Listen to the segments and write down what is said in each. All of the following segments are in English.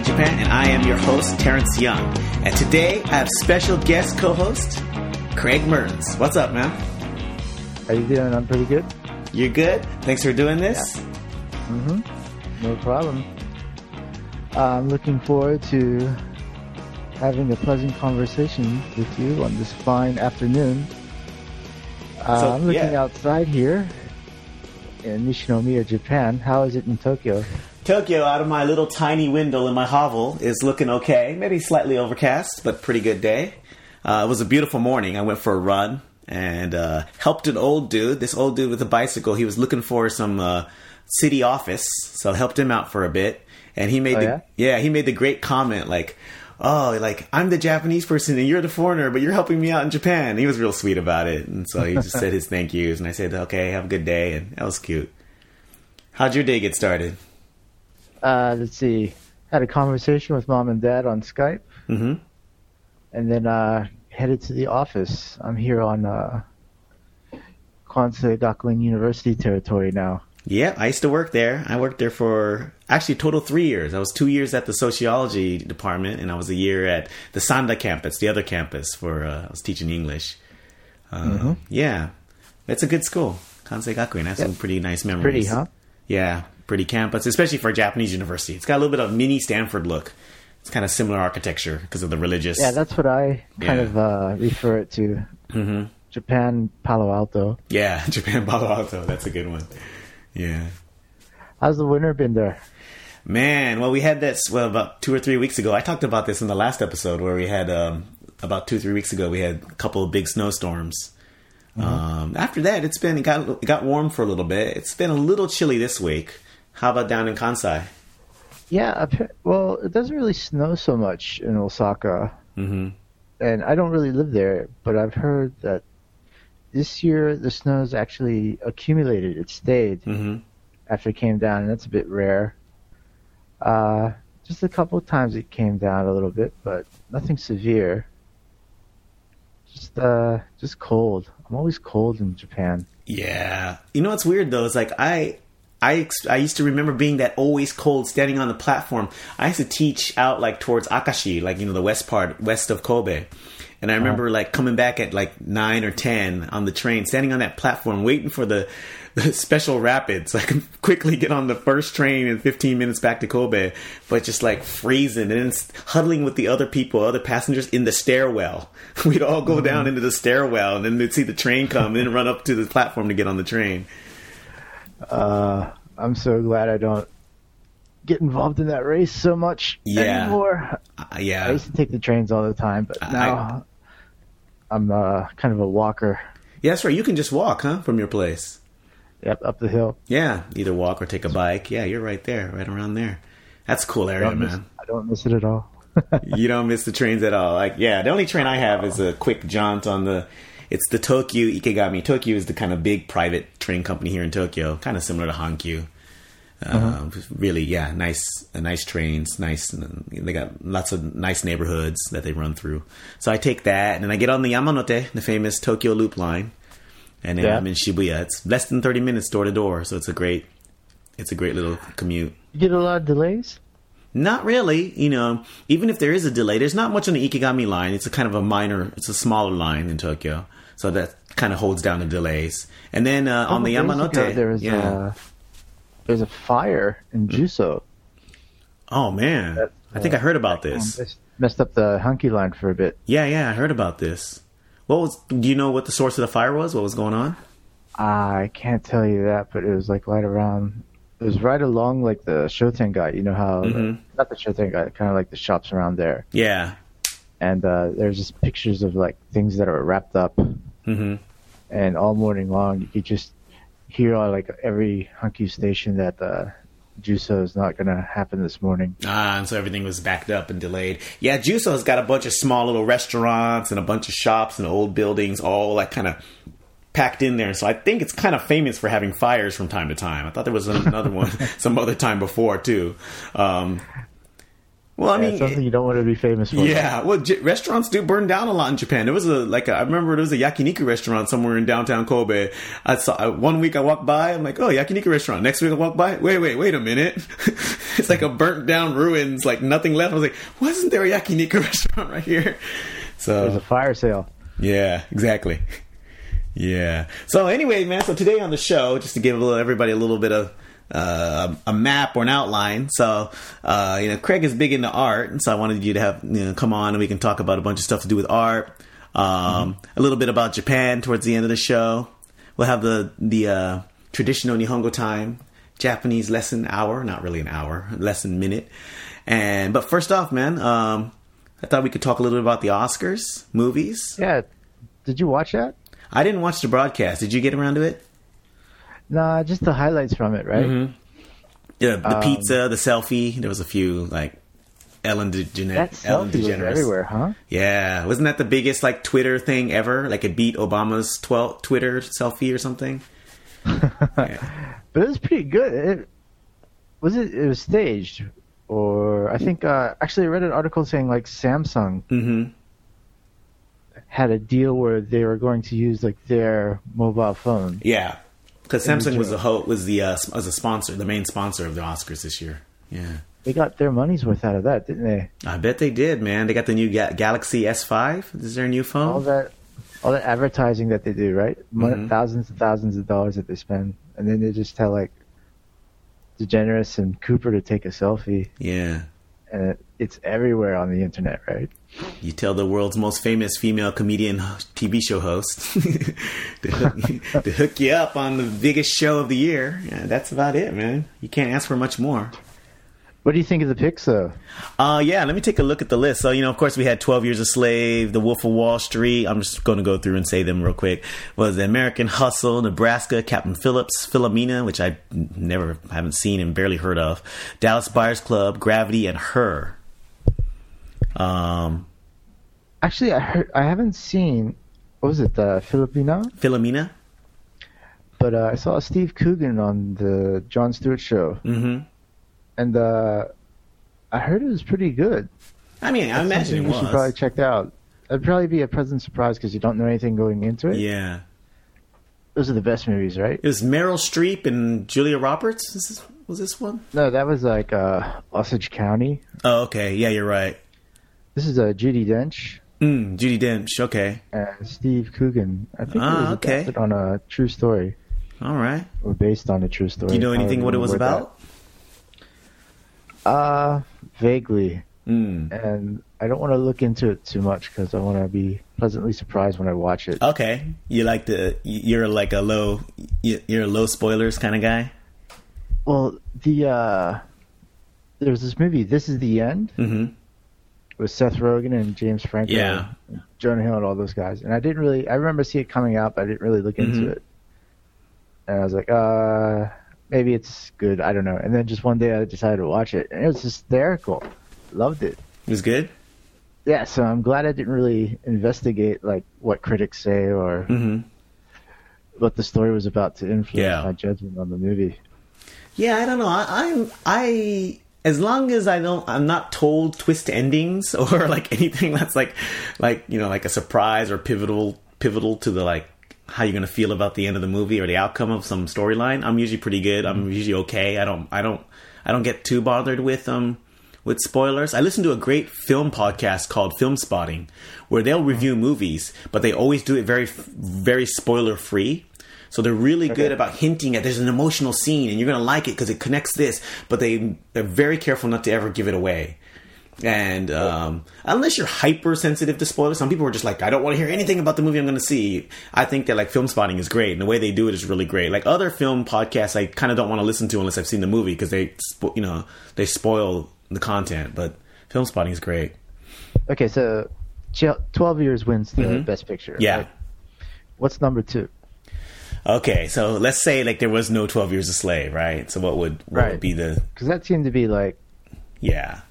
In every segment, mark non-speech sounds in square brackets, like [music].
Japan, and I am your host, Terrence Young. And today I have special guest co-host Craig Mertens. What's up, man? How you doing? I'm pretty good. You're good. Thanks for doing this. Mm-hmm. No problem. I'm looking forward to having a pleasant conversation with you on this fine afternoon. Uh, So, I'm looking yeah. outside here in Nishinomiya, Japan. How is it in Tokyo? Tokyo, out of my little tiny window in my hovel, is looking okay. Maybe slightly overcast, but pretty good day. Uh, it was a beautiful morning. I went for a run and uh, helped an old dude. This old dude with a bicycle. He was looking for some uh, city office, so I helped him out for a bit. And he made Oh, the yeah he made the great comment like, "Oh, like I'm the Japanese person and you're the foreigner, but you're helping me out in Japan." He was real sweet about it, and so he just said his thank yous, and I said, "Okay, have a good day," and that was cute. How'd your day get started? Uh, let's see. Had a conversation with mom and dad on Skype, Mm-hmm. and then uh, headed to the office. I'm here on uh, Kwansei Gakuin University territory now. Yeah, I used to work there. I worked there for actually a total three years. I was two years at the sociology department, and I was a year at the Sanda campus, the other campus, for uh, I was teaching English. Uh, Yeah, it's a good school. Kwansei Gakuin. I have some pretty nice memories. Pretty, huh? Yeah, pretty campus, especially for a Japanese university. It's got a little bit of mini Stanford look. It's kind of similar architecture because of the religious. Yeah, that's what I kind Yeah. of uh, refer it to. hmm Japan, Palo Alto. Yeah, [laughs] Japan Palo Alto. That's a good one. Yeah. How's the winter been there? Man, well, we had this well about two or three weeks ago. I talked about this in the last episode where we had um, about two three weeks ago. We had a couple of big snowstorms. Um, after that, it's been it got it got warm for a little bit. It's been a little chilly this week. How about down in Kansai? Yeah, well, it doesn't really snow so much in Osaka, hmm and I don't really live there, but I've heard that this year the snow's actually accumulated. It stayed hmm after it came down, and that's a bit rare. Uh, just a couple of times it came down a little bit, but nothing severe. Just uh, just cold. I'm always cold in Japan. Yeah, you know what's weird though? It's like I. I, ex- I used to remember being that always cold standing on the platform. I used to teach out like towards Akashi, like you know the west part west of Kobe. And I remember uh-huh. like coming back at like nine or ten on the train, standing on that platform, waiting for the, [laughs] the special rapids. [laughs] Could quickly get on the first train in 15 minutes back to Kobe, but just like freezing and then huddling with the other people, other passengers in the stairwell. [laughs] We'd all go down mm-hmm. into the stairwell and then we'd see the train come and then run up to the platform to get on the train. Uh, I'm so glad I don't get involved in that race so much Yeah. anymore. Uh, I used to take the trains all the time, but now I'm uh, kind of a walker. Yeah, that's right. You can just walk, huh, from your place. Yep, up the hill. Yeah, either walk or take a bike. Yeah, you're right there, right around there. That's a cool area, miss- man. I don't miss it at all. [laughs] you don't miss the trains at all. Like, yeah, the only train I have is a quick jaunt on the. It's the Tokyu Ikegami. Tokyu is the kind of big private train company here in Tokyo, kind of similar to Hankyu. Uh, Really, yeah, nice, uh, nice trains, nice. They got lots of nice neighborhoods that they run through. So I take that, and then I get on the Yamanote, the famous Tokyo Loop line, and then Yeah. I'm in Shibuya. It's less than thirty minutes door to door, so it's a great, it's a great little commute. You get a lot of delays. Not really. You know, even if there is a delay, there's not much on the Ikegami line. It's a kind of a minor, it's a smaller line in Tokyo. So that kind of holds down the delays. And then uh, on the Yamanote, ago, there was yeah. uh, there's a fire in Juso. oh man, That, I think I heard about this. Messed- Messed up the Hankyu line for a bit. Yeah, yeah, I heard about this. What was? Do you know what the source of the fire was? What was going on? I can't tell you that, but it was like right around. It was right along like the Shotengai. You know how Mhm. not the Shotengai, kind of like the shops around there. Yeah. And uh, there's just pictures of like things that are wrapped up, hmm and all morning long you could just hear on like every Hankyu station that uh, Juso is not going to happen this morning. Ah, and so everything was backed up and delayed. Yeah, Juso's got a bunch of small little restaurants and a bunch of shops and old buildings, all like kind of packed in there. So I think it's kind of famous for having fires from time to time. I thought there was another [laughs] one some other time before too. Um, well, I Yeah, mean, something you don't want to be famous for. yeah, well, J- restaurants do burn down a lot in Japan. There was a like a, I remember there was a yakiniku restaurant somewhere in downtown Kobe. I saw uh, one week I walked by, I'm like, oh, yakiniku restaurant. Next week I walk by, wait, wait, wait a minute, [laughs] it's like a burnt down ruins, like nothing left. I was like, wasn't there a yakiniku [laughs] restaurant right here? So there's a fire sale. yeah, exactly. Yeah. So anyway, man. So today on the show, just to give a little, everybody a little bit of uh, a map or an outline. So uh, you know, Craig is big into art, and so I wanted you to have you know come on and we can talk about a bunch of stuff to do with art. Um, A little bit about Japan towards the end of the show. We'll have the the uh, traditional Nihongo time, Japanese lesson hour, not really an hour, lesson minute. And but first off, man, um, I thought we could talk a little bit about the Oscars movies. Yeah. Did you watch that? I didn't watch the broadcast. Did you get around to it? Nah, just the highlights from it, right? Mm-hmm. Yeah, the Um, pizza, the selfie. There was a few like Ellen DeGeneres. That Ellen selfie was DeGeneres. everywhere, huh? Yeah, wasn't that the biggest like Twitter thing ever? Like it beat Obama's 12 Twitter selfie or something. [laughs] Yeah. But it was pretty good. It, was it? It was staged, or I think uh, actually I read an article saying like Samsung hmm had a deal where they were going to use like their mobile phone. Yeah, because Samsung was the ho- was the uh, was a sponsor, the main sponsor of the Oscars this year. Yeah, They got their money's worth out of that, didn't they? I bet they did, man. They got the new Ga- Galaxy S5. Is their new phone? All that, all that advertising that they do, right? Mhm. Thousands and thousands of dollars that they spend, and then they just tell like DeGeneres and Cooper to take a selfie, yeah. And it, it's everywhere on the internet, right? You tell the world's most famous female comedian TV show host [laughs] to, hook, to hook you up on the biggest show of the year. Yeah, that's about it, man. You can't ask for much more. What do you think of the pics, though? Uh, yeah, let me take a look at the list. So, you know, of course, we had 12 Years a Slave, The Wolf of Wall Street. I'm just going to go through and say them real quick. Was the American Hustle, Nebraska, Captain Phillips, Philomena, which I never haven't seen and barely heard of, Dallas Buyers Club, Gravity, and Her. Um, Actually, I heard I haven't seen. What was it, uh, Filipina? Philomena. But uh, I saw Steve Coogan on the Jon Stewart show, hmm and uh, I heard it was pretty good. I mean, I That's imagine it you was. should probably check out. It'd probably be a pleasant surprise because you don't know anything going into it. Yeah. Those are the best movies, right? It was Meryl Streep and Julia Roberts. Is this, was this one? No, that was like uh, Osage County. Oh, okay. Yeah, you're right. This is uh, Judi Dench Mm, Judi Dench. Okay. and Steve Coogan. I think Ah, it was okay. on a true story All right. or based on a true story. Do you know anything what it was about? that. Uh, vaguely. Mm. and I don't want to look into it too much because I want to be pleasantly surprised when I watch it. Okay. You like the you're like a low you're a low spoilers kind of guy. Well, the uh, there was this movie, This Is the End, Mm-hmm. with Seth Rogen and James Franco, Yeah. and Jonah Hill, and all those guys. And I didn't really, I remember seeing it coming out, but I didn't really look into Mhm. it. And I was like, uh, maybe it's good. I don't know. And then just one day I decided to watch it, and it was hysterical. Loved it. It was good. Yeah, so I'm glad I didn't really investigate like what critics say or Mm-hmm. what the story was about to influence Yeah. my judgment on the movie. Yeah, I don't know. I, I'm I as long as I don't I'm not told twist endings [laughs] or like anything that's like like you know like a surprise or pivotal pivotal to the like how you're gonna feel about the end of the movie or the outcome of some storyline. I'm usually pretty good. I'm usually okay. I don't I don't I don't get too bothered with um with spoilers. I listen to a great film podcast called Film Spotting, where they'll review movies, but they always do it very, very spoiler free. So they're really good about hinting at there's an emotional scene and you're gonna like it because it connects this, but they they're very careful not to ever give it away. And um, unless you're hypersensitive to spoilers, some people are just like, I don't want to hear anything about the movie I'm going to see. I think that like film spotting is great, and the way they do it is really great. Like other film podcasts, I kind of don't want to listen to unless I've seen the movie because they, spo- you know, they spoil the content. But film spotting is great. Okay, so 12 Years wins the Mhm. Best Picture. Yeah. right? What's number two? Okay, so let's say like there was no Twelve Years a Slave, right? So what would what would Right. be the Because that seemed to be like yeah?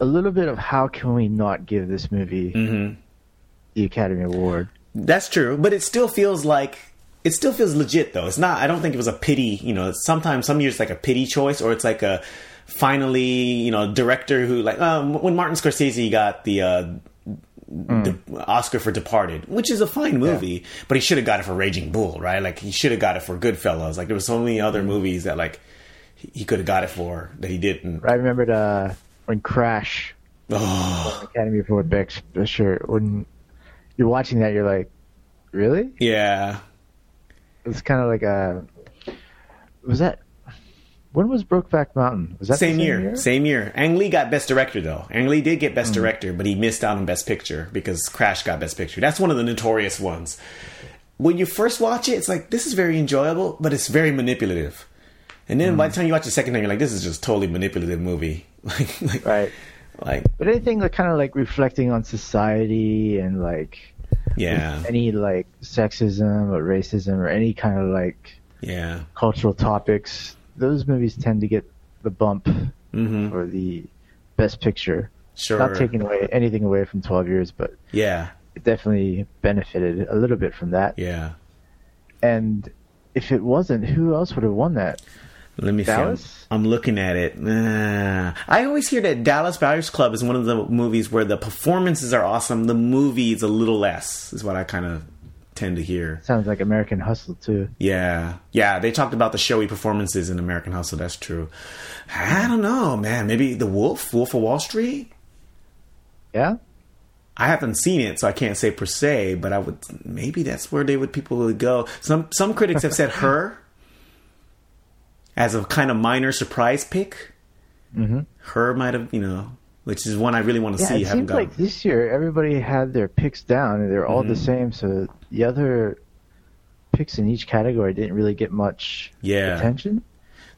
A little bit of how can we not give this movie hmm the Academy Award? That's true, but it still feels like it still feels legit though. It's not. I don't think it was a pity. You know, sometimes some years like a pity choice, or it's like a finally you know director who like um, when Martin Scorsese got the. Uh, the Oscar for Departed, which is a fine movie, but he should have got it for Raging Bull, right? Like he should have got it for Goodfellas. Like there were so many other movies that like he, he could have got it for that he didn't. I remembered uh, when Crash Oh, Academy Award Best Picture. When you're watching that, you're like, really? yeah. It's kind of like a. Was that? When was Brokeback Mountain? Was that the Same, year, Same year. Ang Lee got Best Director though. Ang Lee did get. Best Director, but he missed out on Best Picture because Crash got Best Picture. That's one of the notorious ones. When you first watch it, it's like this is very enjoyable, but it's very manipulative. And then Hmm. by the time you watch the second time, you're like, this is just totally manipulative movie. Like, [laughs] like, Right. like, But anything like kind of like reflecting on society and like yeah, any like sexism or racism or any kind of like yeah, cultural topics, those movies tend to get the bump hmm for the best picture. sure, Not taking away anything away from 12 years, but yeah, it definitely benefited a little bit from that. yeah. And if it wasn't, who else would have won that? Let me Dallas? see. I'm, I'm looking at it. Nah. I always hear that Dallas Buyers Club is one of the movies where the performances are awesome. The movie is a little less. Is what I kind of tend to hear. Sounds like American Hustle too. Yeah, yeah. They talked about the showy performances in American Hustle. That's true. I don't know, man. Maybe The Wolf, Wolf of Wall Street. Yeah? I haven't seen it, so I can't say per se. But I would maybe that's where they would people would go. Some some critics have said [laughs] her as a kind of minor surprise pick. Mm-hmm. Her might have, you know, which is one I really want to Yeah, see. it seems like this year everybody had their picks down and they're all Mm-hmm. the same, so the other picks in each category didn't really get much Yeah. attention.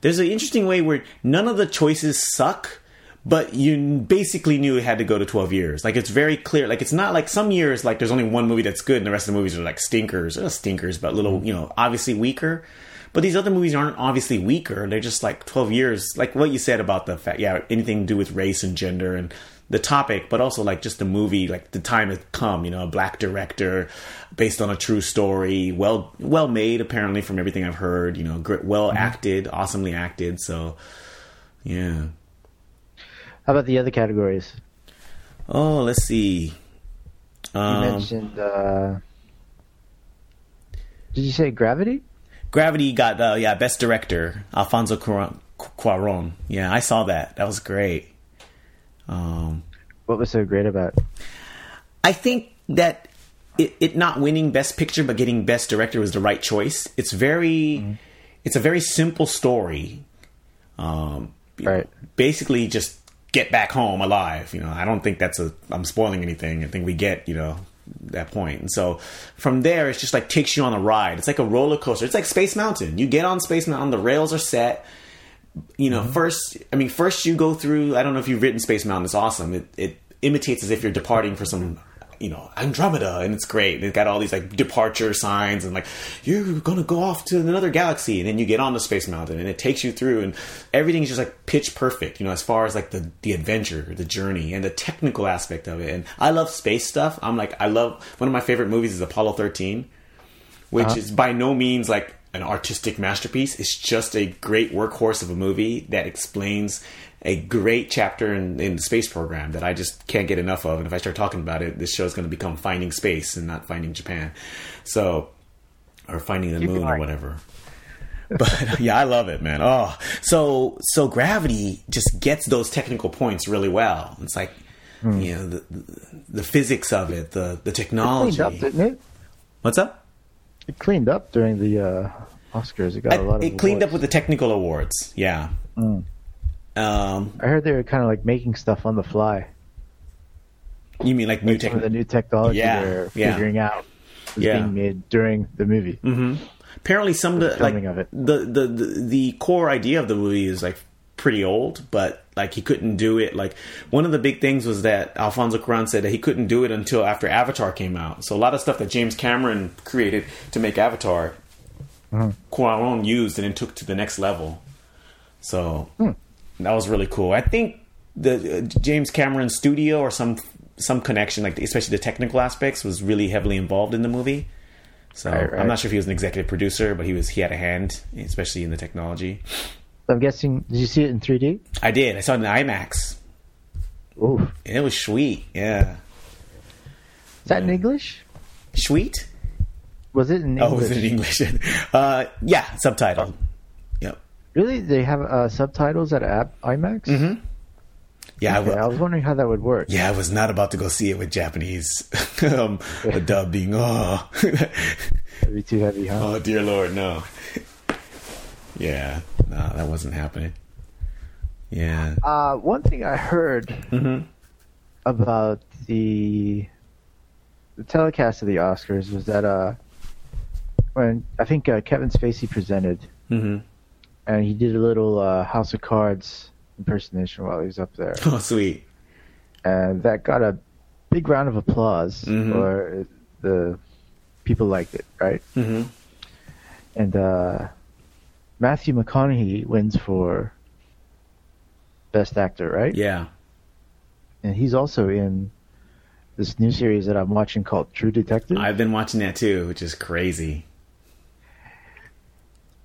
There's an interesting way where none of the choices suck, but you basically knew it had to go to 12 years. Like it's very clear. Like it's not like some years like there's only one movie that's good and the rest of the movies are like stinkers. Stinkers, but little, you know, obviously weaker. But these other movies aren't obviously weaker. They're just like 12 years. Like what you said about the fact, yeah, anything to do with race and gender and the topic, but also like just the movie, like the time has come, you know, a black director based on a true story, well, well made apparently from everything I've heard, you know, well acted, awesomely acted. So, yeah. How about the other categories? Oh, let's see. You Um, mentioned. Uh, did you say Gravity? Gravity got uh, yeah best director Alfonso Cuarón. Cuarón. Yeah, I saw that. That was great. Um, What was so great about? it? I think that it, it not winning best picture but getting best director was the right choice. It's very, it's a very simple story. Um, know, Right. basically, just get back home alive. You know, I don't think that's a. I'm spoiling anything. I think we get you know that point. And so from there, it's just like takes you on a ride. It's like a roller coaster. It's like Space Mountain. You get on Space Mountain. The rails are set. You know, mm-hmm. first. I mean, first you go through. I don't know if you've written Space Mountain. It's awesome. It it imitates as if you're departing for some. Mm-hmm. You know, Andromeda, and it's great. They've got all these like departure signs, and like you're gonna go off to another galaxy, and then you get on the Space Mountain, and it takes you through, and everything's just like pitch perfect. You know, as far as like the the adventure, the journey, and the technical aspect of it. And I love space stuff. I'm like, I love one of my favorite movies is Apollo 13 which Uh-huh. is by no means like an artistic masterpiece. It's just a great workhorse of a movie that explains a great chapter in, in the space program that I just can't get enough of. And if I start talking about it, this show is going to become Finding Space and not Finding Japan. So, or Finding the Keep Moon or whatever. But [laughs] yeah, I love it, man. Oh, so so Gravity just gets those technical points really well. It's like Hmm. you know the, the the physics of it, the the technology. up? What's up? It cleaned up during the uh, Oscars. It got a lot of. it cleaned up with the technical awards. Yeah. Mm. Um, I heard they were kind of like making stuff on the fly. you mean like new Like the new technology Yeah, they're yeah. figuring out was Yeah. being made during the movie. hmm Apparently, some of the like of it. The, the the the core idea of the movie is like pretty old, but like he couldn't do it. Like one of the big things was that Alfonso Cuarón said that he couldn't do it until after Avatar came out. So a lot of stuff that James Cameron created to make Avatar, Mhm. Cuarón used and then took to the next level. So Hmm. that was really cool. I think the uh, James Cameron studio or some some connection, like especially the technical aspects, was really heavily involved in the movie. So Right, right. I'm not sure if he was an executive producer, but he was. He had a hand, especially in the technology. I'm guessing. Did you see it in 3D? I did. I saw it in IMAX, Ooh, and it was sweet. Yeah, is that in English? sweet. Was it in English? Oh, was it in English? [laughs] uh, yeah, subtitled. Yep. Really, they have uh, subtitles at App IMAX. Mm-hmm. Yeah, Okay, I, I was wondering how that would work. yeah, I was not about to go see it with Japanese [laughs] um, dub being oh, That'd be too heavy, huh? oh dear lord, no. Yeah, no, that wasn't happening. Yeah. Uh, one thing I heard Mm-hmm. about the the telecast of the Oscars was that uh, when I think uh, Kevin Spacey presented, Mm-hmm. and he did a little uh, House of Cards impersonation while he was up there, Oh, sweet. and that got a big round of applause, Mhm. or the people liked it, right? Mm-hmm. And uh, Matthew McConaughey wins for Best Actor, right? Yeah. And he's also in this new series that I'm watching called True Detective. I've been watching that too, which is crazy.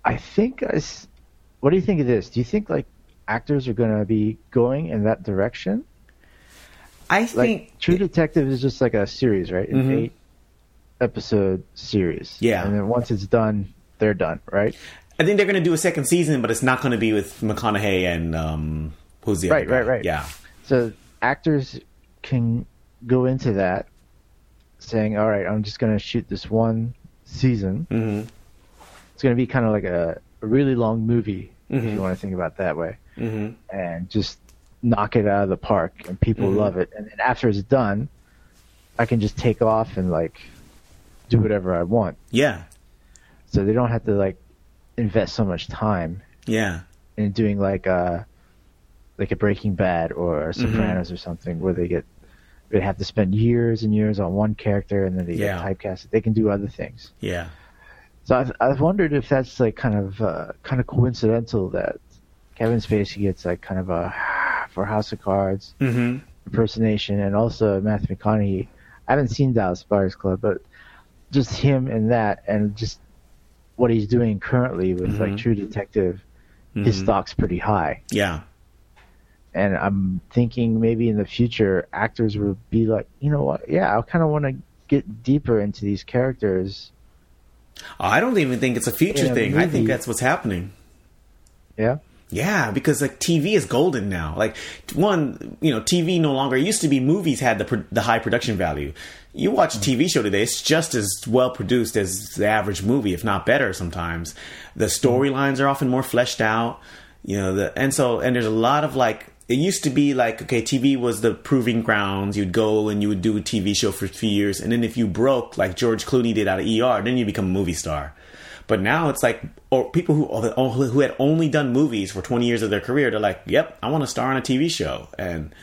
I think I. What do you think of this? Do you think like actors are going to be going in that direction? I Like think True Detective is just like a series, right? An Mhm. eight episode series. Yeah. And then once it's done, they're done, right? I think they're going to do a second season, but it's not going to be with McConaughey and um, who's the Right, right, right. Yeah. So actors can go into that saying, "All right, I'm just going to shoot this one season. Mm-hmm. It's going to be kind of like a, a really long movie, if Mhm. you want to think about it that way, Mm-hmm. and just knock it out of the park, and people Mhm. love it. And then after it's done, I can just take off and like do whatever I want. Yeah. So they don't have to like invest so much time Yeah. in doing like a like a Breaking Bad or Mm-hmm. Sopranos or something where they get they have to spend years and years on one character and then they Yeah. get typecasted. They can do other things. Yeah. So I've I've wondered if that's like kind of uh, kind of coincidental that Kevin Spacey gets like kind of a [sighs] for House of Cards Mm-hmm. impersonation and also Matthew McConaughey. I haven't seen Dallas Buyers Club, but just him in that and just what he's doing currently with Mhm. like True Detective, his Mhm. stock's pretty high. Yeah. And I'm thinking maybe in the future actors will be like, you know what? Yeah, I kind of want to get deeper into these characters. I don't even think it's a future a thing. I think that's what's happening. Yeah. Yeah, because like TV is golden now. Like one, you know, TV no longer used to be. Movies had the the high production value. You watch a TV show today; it's just as well produced as the average movie, if not better. Sometimes the storylines are often more fleshed out. You know, the and so and there's a lot of like. It used to be like okay, TV was the proving grounds. You'd go and you would do a TV show for a few years, and then if you broke, like George Clooney did out of ER, then you become a movie star. But now it's like, or people who who had only done movies for twenty years of their career, they're like, "Yep, I want to star on a TV show," and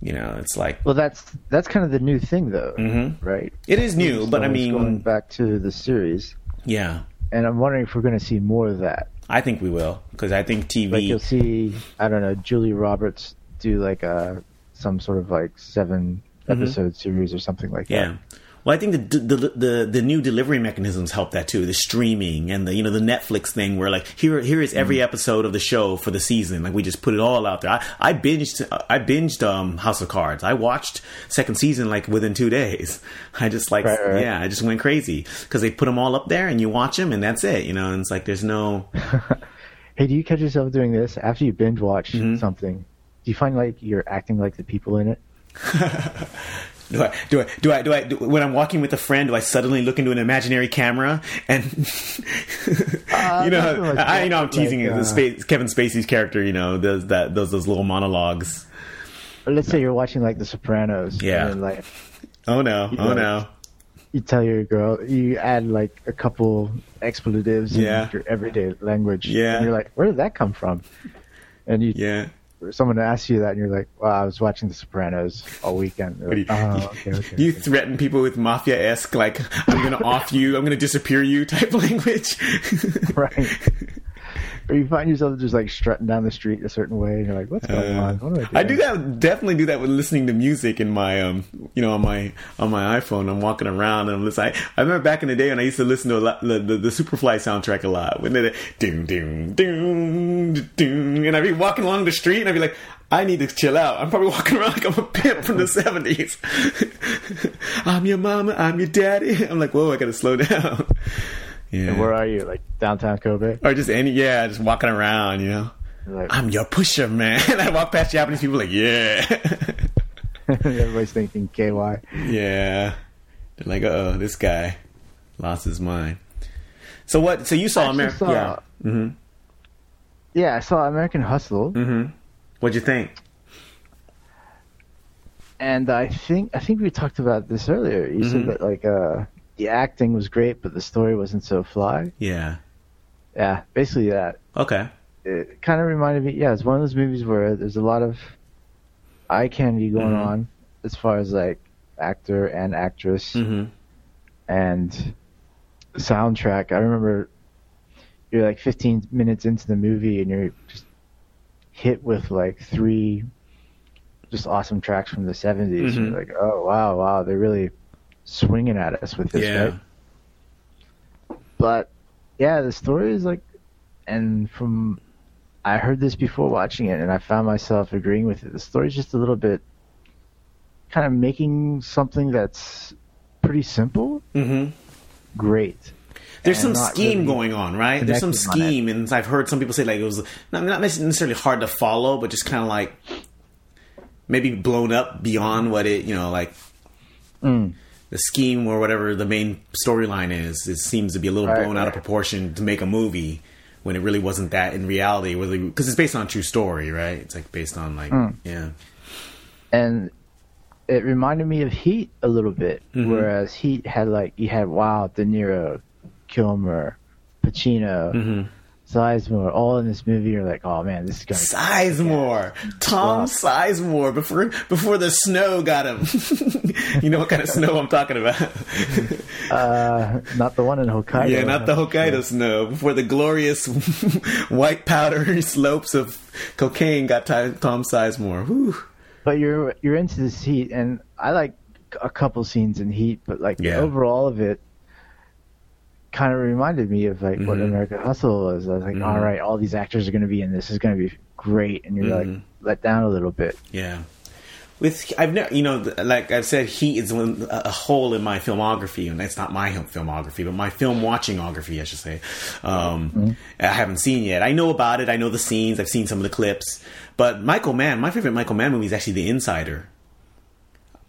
you know, it's like Well, that's that's kind of the new thing, though, Mhm. right? it is new, but I mean, going back to the series, yeah, and I'm wondering if we're going to see more of that. I think we will because I think TV. Like you'll see, I don't know, Julie Roberts do like a some sort of like 7 episode series or something like Mm-hmm. yeah. that. Well, I think the, the the the new delivery mechanisms help that too. The streaming and the you know the Netflix thing where like here here is every episode of the show for the season. Like we just put it all out there. I, I binged I binged um, House of Cards. I watched second season like within two days. [laughs] I just like Right, right. yeah, I just went crazy because they put them all up there and you watch them and that's it. You know, and it's like there's no [laughs] Hey, do you catch yourself doing this after you binge watch Mm-hmm. something? Do you find like you're acting like the people in it? [laughs] Do I do I do I do I do, when I'm walking with a friend? Do I suddenly look into an imaginary camera and [laughs] you know like I you know I'm teasing like, the uh, Spa- Kevin Spacey's character. You know does that does those little monologues. Let's say you're watching like The Sopranos. Yeah. Like Oh no! Oh know, no! you tell your girl, you add like a couple expletives in Yeah. your everyday language. Yeah. And you're like, where did that come from? And you, Yeah. Someone asks you that, and you're like, well, I was watching The Sopranos all weekend. They're What do like, you, oh, okay, okay. you okay." threaten people with mafia esque like I'm gonna off you, I'm gonna disappear you type [laughs] language. [laughs] right. Or you find yourself just like strutting down the street a certain way, and you're like, what's going Uh, on? What am I doing? do that. Definitely do that with listening to music in my, um, you know, on my on my iPhone. I'm walking around and I'm listening. I, I remember back in the day when I used to listen to a lot, the, the the Superfly soundtrack a lot. When they doom doom doom doom, and I'd be walking along the street and I'd be like, I need to chill out. I'm probably [laughs] walking around like I'm a pimp from the [laughs] '70s. [laughs] I'm your mama. I'm your daddy. I'm like, whoa, I gotta slow down. Yeah. And where are you? Like downtown Kobe? or just any yeah, just walking around, you know. Like, I'm your pusher, man. [laughs] I walk past Japanese people like, yeah, [laughs] everybody's thinking KY. yeah. They're like, oh, this guy lost his mind. So what? So you saw Actually America? Yeah. Mm-hmm. Yeah, I saw American Hustle, Mm-hmm. What'd you think? and I think I think we talked about this earlier. You Mhm. said that like uh, the acting was great, but the story wasn't so fly. Yeah. Yeah, basically that. Okay. It kind of reminded me. Yeah, it's one of those movies where there's a lot of eye candy going Mhm. on as far as like actor and actress Mm-hmm. and soundtrack. I remember you're like 15 minutes into the movie and you're just hit with like three just awesome tracks from the 70s. Mhm. You're like, oh wow, wow, they're really swinging at us with this, Yeah. right? But yeah, the story is like, and from I heard this before watching it, and I found myself agreeing with it. The story's just a little bit kind of making something that's pretty simple Mm-hmm. great. There's some scheme really going on, right? There's some connected on it. scheme, and I've heard some people say like it was not, not necessarily hard to follow, but just kind of like maybe blown up beyond what it, you know, like Mm. The scheme or whatever the main storyline is. It seems to be a little Right, blown out of proportion to make a movie when it really wasn't that in reality. Because it's based on true story, right? It's like based on like Mm. yeah, And it reminded me of Heat a little bit, Mhm. whereas Heat had like you had wow, De Niro, Kilmer, Pacino, mm-hmm. Sizemore, all in this movie. You're like, oh man, this is gonna. Sizemore, Tom Wow. Sizemore before before the snow got him. [laughs] you know what kind of snow I'm talking about? [laughs] Uh, not the one in Hokkaido. yeah, not the Hokkaido snow. Before the glorious [laughs] white powder slopes of cocaine got Tom Sizemore. Whew. But you're you're into this Heat, and I like a couple scenes in Heat, but like Yeah. overall of it kind of reminded me of like what Mhm. American Hustle was. I was like, Mhm. all right, all these actors are going to be in this. Is going to be great, and you're like Mhm. let down a little bit. Yeah. With I've never, you know, like I've said, Heat is one, a a hole in my filmography, and that's not my filmography, but my film watchingography, I should say. Um, I haven't seen yet. I know about it. I know the scenes. I've seen some of the clips. But Michael Mann, my favorite Michael Mann movie is actually The Insider.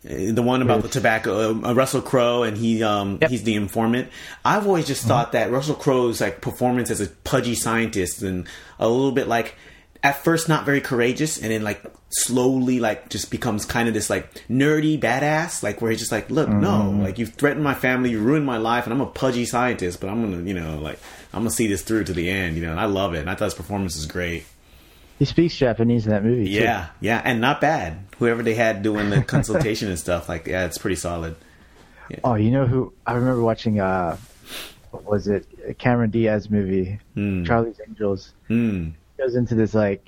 Uh, The one about the tobacco, uh, Russell Crowe, and he um, Yep. he's the informant. I've always just thought that Russell Crowe's like performance as a pudgy scientist and a little bit like at first not very courageous, and then like slowly like just becomes kind of this like nerdy badass, like where he's just like, look, no, like you've threatened my family, you ruined my life, and I'm a pudgy scientist, but I'm gonna, you know, like I'm gonna see this through to the end, you know, and I love it, and I thought his performance was great. He speaks Japanese in that movie. too. Yeah, yeah, and not bad. Whoever they had doing the consultation and stuff, like, yeah, it's pretty solid. Oh, you know who? I remember watching. uh What was it? A Cameron Diaz movie, Mm. Charlie's Angels. Mm. Goes into this like.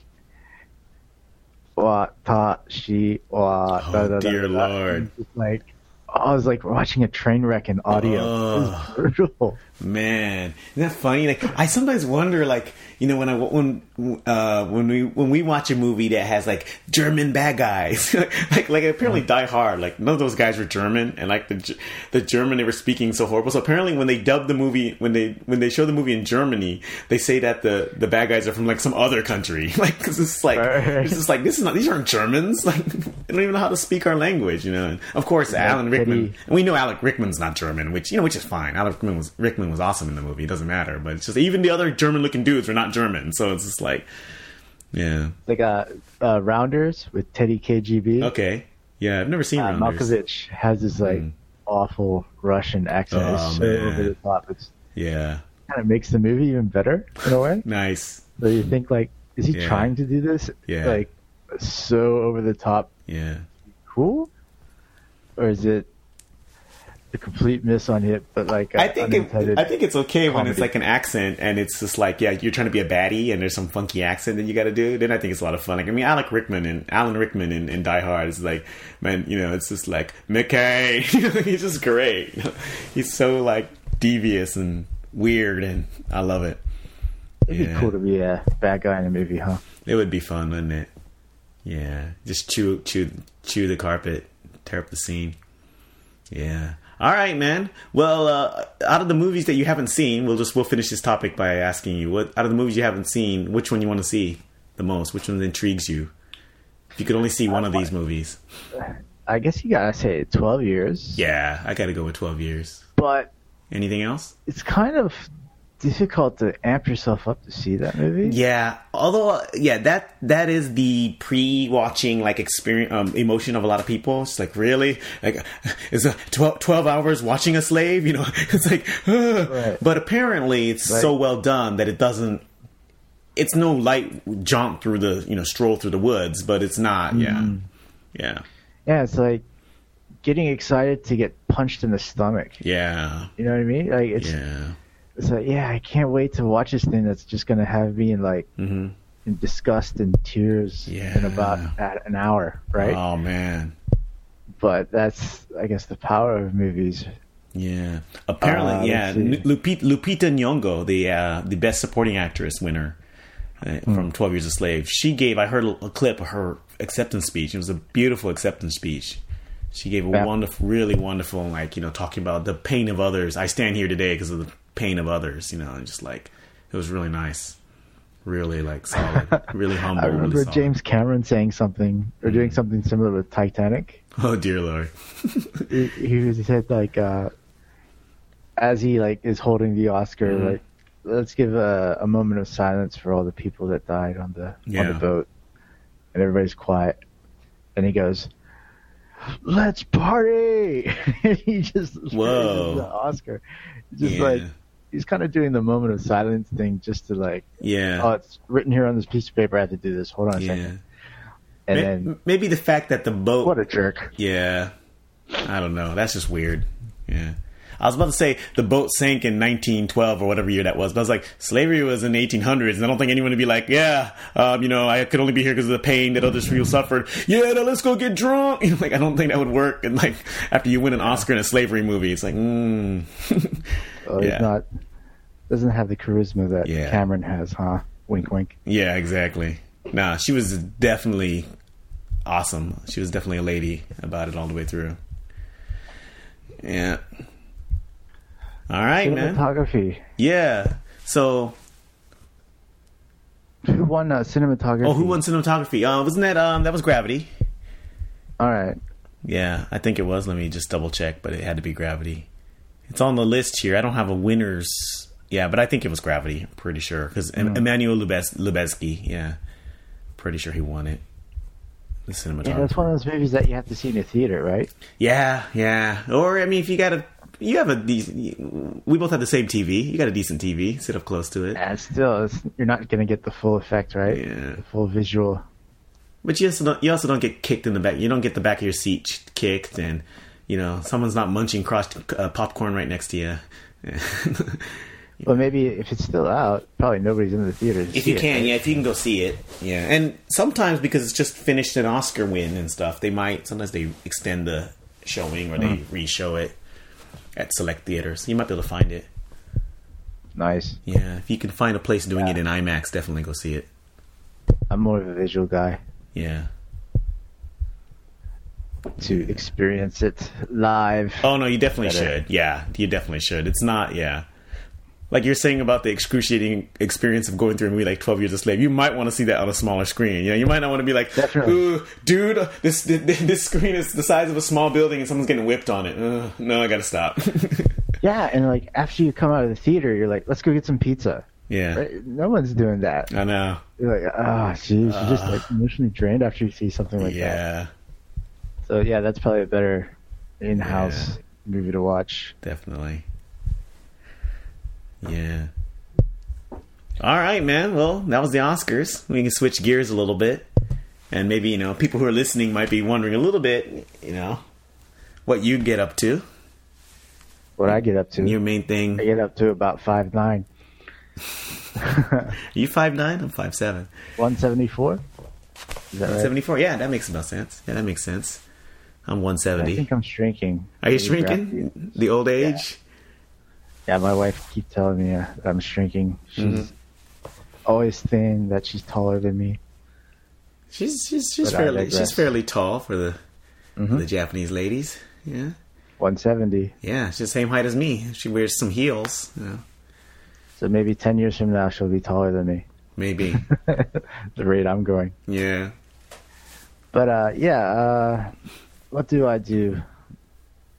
Wa ta shi wa. Oh, da, da, da, dear da. Lord. Like I was like watching a train wreck in audio. It was brutal. Man, isn't that funny? Like, I sometimes wonder, like, you know, when I when uh, when we when we watch a movie that has like German bad guys, [laughs] like like apparently Die Hard, like none of those guys were German, and like the the German they were speaking so horrible. So apparently, when they dub the movie, when they when they show the movie in Germany, they say that the the bad guys are from like some other country, [laughs] like because it's like it's just like this is not these aren't Germans, [laughs] like they don't even know how to speak our language, you know. And of course, Alan Rickman. And we know Alec Rickman's not German, which you know, which is fine. Alec Rickman was Rickman was awesome in the movie. It doesn't matter, but it's just even the other German-looking dudes were not German, so it's just like, yeah, Like uh, uh Rounders with Teddy KGB. okay, yeah. I've never seen Uh, Rounders. Malkovich has this like Mm. awful Russian accent. Oh, it's so man. over the top. It's Yeah, kind of makes the movie even better in a way. [laughs] nice. So you think like, is he Yeah. trying to do this? Yeah. Like so over the top Yeah, cool, or is it a complete miss on it? But like I think it, I think it's okay when it's like an accent and it's just like yeah, you're trying to be a baddie and there's some funky accent that you got to do. Then I think it's a lot of fun. Like I mean, Alec Rickman and Alan Rickman in, in Die Hard is like man, you know, it's just like Mickey. [laughs] He's just great. [laughs] He's so like devious and weird, and I love it. It'd be cool to be a bad guy in a movie, huh? It would be fun, wouldn't it? Yeah, just chew, chew, chew the carpet, tear up the scene. Yeah, All right, man. Well, uh, out of the movies that you haven't seen, we'll just we'll finish this topic by asking you what out of the movies you haven't seen, which one you want to see the most? Which one intrigues you? If you could only see one of these movies, I guess you gotta say 12 years. yeah, I got to go with Twelve Years. But Anything else? it's kind of difficult to amp yourself up to see that movie. Yeah, although yeah, that that is the pre-watching like experience um, emotion of a lot of people. It's like really like [laughs] is a 12, 12 hours watching a slave, you know? [laughs] It's like, uh. [sighs] Right. but apparently it's Right. so well done that it doesn't. It's no light jaunt through the you know stroll through the woods, but it's not. Yeah, Mm-hmm. yeah, Yeah, it's like getting excited to get punched in the stomach. yeah, You know what I mean? Like it's yeah. It's like yeah, I can't wait to watch this thing that's just gonna have me in like hmm in disgust and tears Yeah. in about at an hour, right? Oh man. But that's I guess the power of movies. Yeah. Apparently, Uh, yeah. Lupita, Lupita Nyong'o, the uh, the best supporting actress winner uh, Hmm. from Twelve Years a Slave, she gave. I heard a, clip of her acceptance speech. It was a beautiful acceptance speech. She gave a wonderful, really wonderful, like you know, talking about the pain of others. I stand here today because of the pain of others. You know, and just like it was really nice, really like solid, really [laughs] humble. I remember solid. James Cameron saying something or doing something similar with Titanic. [laughs] Oh dear lord. he, he said like uh as he like is holding the Oscar, Mhm. like let's give a, a moment of silence for all the people that died on the on the boat, and everybody's quiet. And he goes, "Let's party!" and [laughs] he just Whoa. the Oscar, just Yeah. like he's kind of doing the moment of silence thing, just to like, Yeah. oh, it's written here on this piece of paper. I have to do this. Hold on a yeah. second. And May- then, maybe the fact that the boat what a jerk! Yeah. I don't know. That's just weird. Yeah. I was about to say the boat sank in 1912 or whatever year that was, but I was like, slavery was in the 1800s, and I don't think anyone would be like, yeah, um, you know, I could only be here because of the pain that others people suffered. Yeah, now let's go get drunk. You [laughs] know, like I don't think that would work. And like after you win an Oscar in a slavery movie, it's like, mm. [laughs] Oh, Yeah. he's not doesn't have the charisma that Yeah. Cameron has, huh? Wink, wink. yeah, exactly. Nah, she was definitely awesome. She was definitely a lady about it all the way through. Yeah. All right, man. Cinematography. Yeah. So, Who won uh, cinematography? oh, who won cinematography? Uh, wasn't that um that was Gravity? All right. Yeah, I think it was. Let me just double check, but it had to be Gravity. It's on the list here. I don't have a winners. Yeah, but I think it was Gravity. I'm pretty sure because mm. Emmanuel Lubez- Lubezki. Yeah, pretty sure he won it. The cinematography. Yeah, that's one of those movies that you have to see in a theater, right? Yeah, yeah. Or I mean, if you got a, you have a decent. We both have the same TV. You got a decent TV. Sit up close to it. And still, it's, you're not going to get the full effect, right? Yeah. The full visual. But you also don't. You also don't get kicked in the back. You don't get the back of your seat kicked, and you know someone's not munching crushed uh, popcorn right next to you. [laughs] Well, maybe if it's still out, probably nobody's in the theater. to if you can, right? yeah, if you can go see it, yeah. And sometimes because it's just finished an Oscar win and stuff, they might sometimes they extend the showing or they re-show it at select theaters. You might be able to find it. Nice. Yeah, if you can find a place doing it in IMAX, definitely go see it. I'm more of a visual guy Yeah. To experience it live. Oh no, you definitely Better. should. Yeah, you definitely should. It's not. Yeah. Like you're saying about the excruciating experience of going through a movie like Twelve Years a Slave, you might want to see that on a smaller screen. You know, you might not want to be like, Definitely. "Ooh, dude, this [laughs] this screen is the size of a small building and someone's getting whipped on it." Uh, no, I gotta stop. [laughs] Yeah, and like after you come out of the theater, you're like, let's go get some pizza. yeah, Right? No one's doing that. I know. You're like, ah, jeez, you're just like emotionally drained after you see something like that. yeah, So yeah, that's probably a better in-house movie to watch. definitely. Yeah. All right, man. Well, that was the Oscars. We can switch gears a little bit. And maybe, you know, people who are listening might be wondering a little bit, you know, what you'd get up to. What I get up to, Your main thing. I get up to about five nine, [laughs] you five nine? I'm five seven. one seventy four. Right? Seventy four. Yeah, that makes about sense. Yeah, that makes sense. I'm 170. I think I'm shrinking. Are you shrinking? The old age? Yeah, my wife keeps telling me uh, that I'm shrinking. She's Mhm. always saying That she's taller than me. She's she's she's But fairly she's fairly tall for the for Mhm. the Japanese ladies. Yeah. 170. Yeah, she's the same height as me. She wears some heels. You know, So maybe 10 years from now, she'll be taller than me. maybe. [laughs] the rate I'm going. yeah. But uh, yeah, uh, what do I do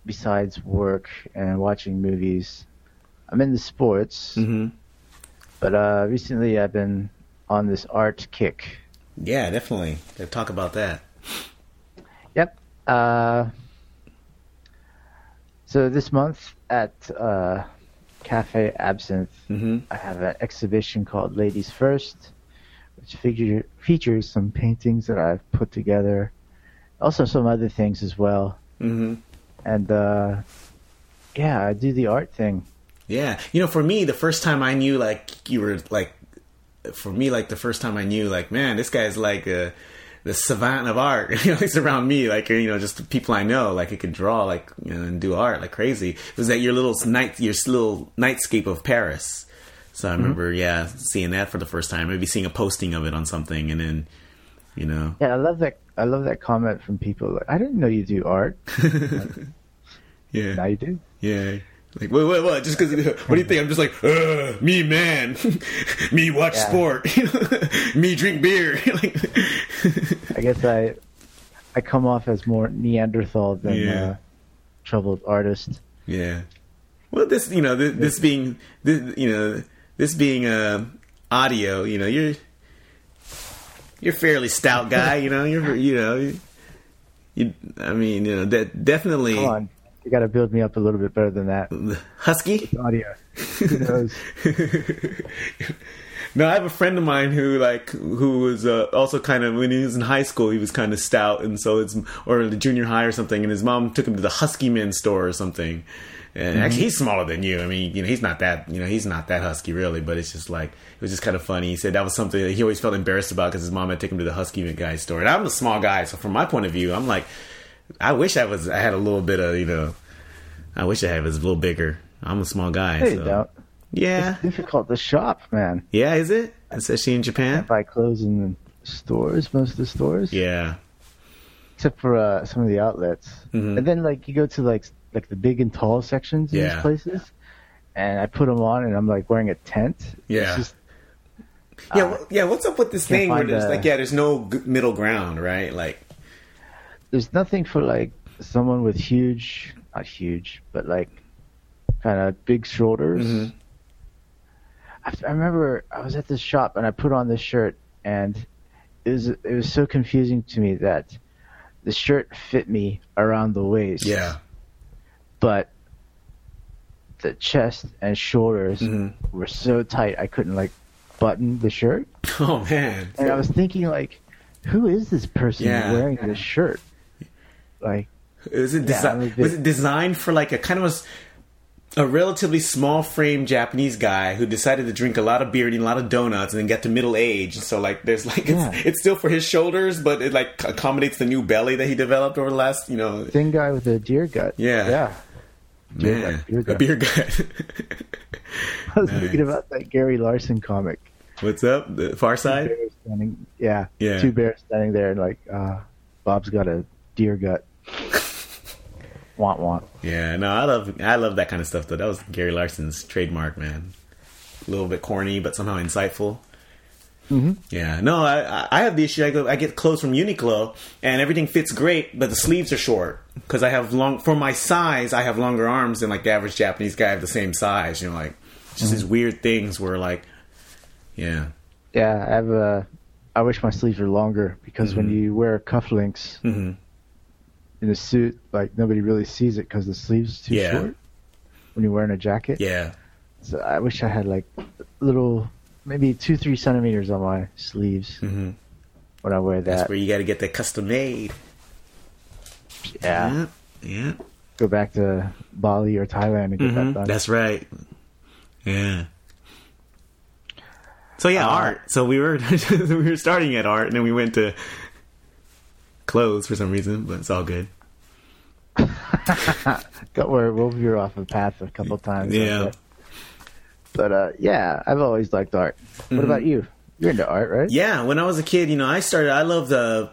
besides work and watching movies? I'm into sports, hmm but uh, recently I've been on this art kick. Yeah, definitely. Gotta talk about that. Yep. Uh, so this month at uh, Cafe Absinthe, hmm I have an exhibition called Ladies First, which figure, features some paintings that I've put together, also some other things as well. hmm And uh, yeah, I do the art thing. Yeah, you know, for me, the first time I knew, like, you were like, for me, like the first time I knew, like, man, this guy's like uh, the savant of art. you know, he's around me, like, you know, just the people I know, like, he could draw, like, you know, and do art like crazy. It was that your little night, your little nightscape of Paris. So I remember, yeah, seeing that for the first time. Maybe seeing a posting of it on something, and then, you know, Yeah, I love that. I love that comment from people. Like, I didn't know you do art. [laughs] yeah, Now you do. Yeah. Like, what, what, what? Just because, what do you think? I'm just like, me man, [laughs] me watch Yeah. sport, [laughs] me drink beer. like, I guess I I come off as more Neanderthal than Yeah. uh, troubled artist. yeah. Well, this, you know, this, this being, this, you know, this being uh, audio, you know, you're you're a fairly stout guy. You know, you're, you know, you, you I mean, you know, that definitely Come on, you got to build me up a little bit better than that. [laughs] husky. Audio. Who knows? [laughs] No, I have a friend of mine who like who was uh, also kind of when he was in high school he was kind of stout and so it's or the junior high or something and his mom took him to the Husky Men store or something. And actually, he's smaller than you. I mean, you know, he's not that, you know, he's not that husky really. But it's just like it was just kind of funny. He said that was something that he always felt embarrassed about because his mom had taken him to the Husky guy store. And I'm a small guy, so from my point of view, I'm like, I wish I was, I had a little bit of, you know, I wish I had was a little bigger. I'm a small guy. No, so. don't. Yeah, Difficult to shop, man. yeah, is it? Especially in Japan? Buy clothes in the stores, most of the stores. Yeah. except for uh, some of the outlets. Mhm. And then like you go to like like the big and tall sections in Yeah. these places, and I put them on, and I'm like wearing a tent. Yeah. It's just, Yeah, uh, wh- yeah. What's up with this thing where there's a- like, yeah, there's no middle ground, right? Like, there's nothing for like someone with huge, not huge, but like kind of big shoulders. Mhm. I, I remember I was at this shop and I put on this shirt, and it was it was so confusing to me that the shirt fit me around the waist. yeah, but the chest and shoulders Mhm. were so tight I couldn't like button the shirt. [laughs] oh man, And I was thinking like, who is this person Yeah. wearing this shirt? Like, was it, desi- I'm bit- was it designed for like a kind of a relatively small frame Japanese guy who decided to drink a lot of beer and eat a lot of donuts and then get to middle age? So like, there's like, Yeah. it's, it's still for his shoulders, but it like accommodates the new belly that he developed over the last, you know, thin guy with a deer gut. Yeah. Yeah. Man, beer a beer gut. [laughs] I was Nice. thinking about that Gary Larson comic. What's up? The Far Side? Standing, yeah, Yeah. Two bears standing there and like, uh, Bob's got a deer gut. [laughs] want want. Yeah, no, I love I love that kind of stuff though. That was Gary Larson's trademark, man. A little bit corny, but somehow insightful. Mm-hmm. Yeah, no, I I- have the issue. I go, I get clothes from Uniqlo, and everything fits great, but the sleeves are short because I have long for my size. I have longer arms than like the average Japanese guy. Have the same size. You know, like just these weird things where like, yeah, Yeah, I have a. I wish my sleeves were longer because when you wear cufflinks hmm in a suit, like nobody really sees it because the sleeves too Yeah. short. When you're wearing a jacket, yeah, so I wish I had like little, maybe two, three centimeters on my sleeves hmm when I wear that. that's where you got to get that custom made. yeah. yeah, yeah. go back to Bali or Thailand and get Mhm, that done. That's right. Yeah. So yeah, Uh, art. So we were [laughs] we were starting at art, and then we went to clothes for some reason, but it's all good. [laughs] Got where we'll veer off the path a couple times. Yeah. that. But uh, yeah, I've always liked art. What about you? You're into art, right? Mm-hmm. Yeah, when I was a kid, you know, I started. I loved uh,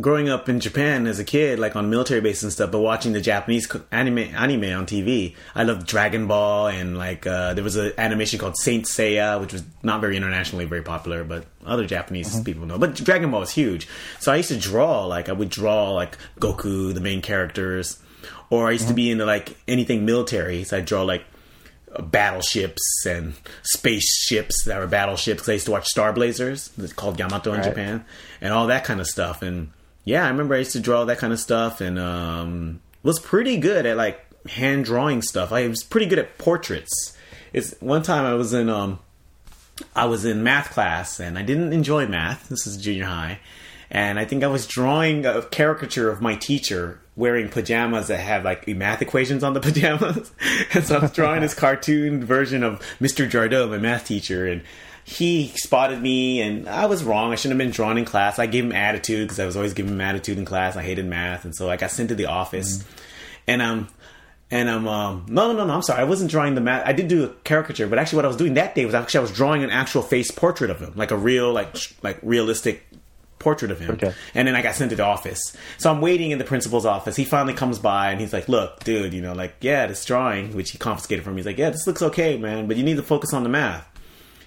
growing up in Japan as a kid, like on military bases and stuff, but watching the Japanese anime anime on TV. I loved Dragon Ball and like uh, there was an animation called Saint Seiya, which was not very internationally very popular, but other Japanese people know. But Dragon Ball was huge, so I used to draw. Like I would draw like Goku, the main characters, or I used to be into like anything military. So I draw like battleships and spaceships that were battleships. I used to watch Star Blazers, it's called Yamato in Right. Japan, and all that kind of stuff. And yeah, I remember I used to draw that kind of stuff, and um, was pretty good at like hand drawing stuff. I was pretty good at portraits. It's one time I was in um, I was in math class and I didn't enjoy math. This is junior high. And I think I was drawing a caricature of my teacher wearing pajamas that have like math equations on the [laughs] pajamas. and so I was drawing this cartoon version of Mr. Jardot, my math teacher. And he spotted me and I was wrong. I shouldn't have been drawn in class. I gave him attitude because I was always giving him attitude in class. I hated math. And so I got sent to the office. And um, and I'm um no no no no I'm sorry I wasn't drawing the math I did do a caricature but actually what I was doing that day was actually I was drawing an actual face portrait of him like a real like sh- like realistic portrait of him Okay. and then I got sent to the office so I'm waiting in the principal's office he finally comes by and he's like look dude you know like yeah this drawing which he confiscated from me he's like yeah this looks okay man but you need to focus on the math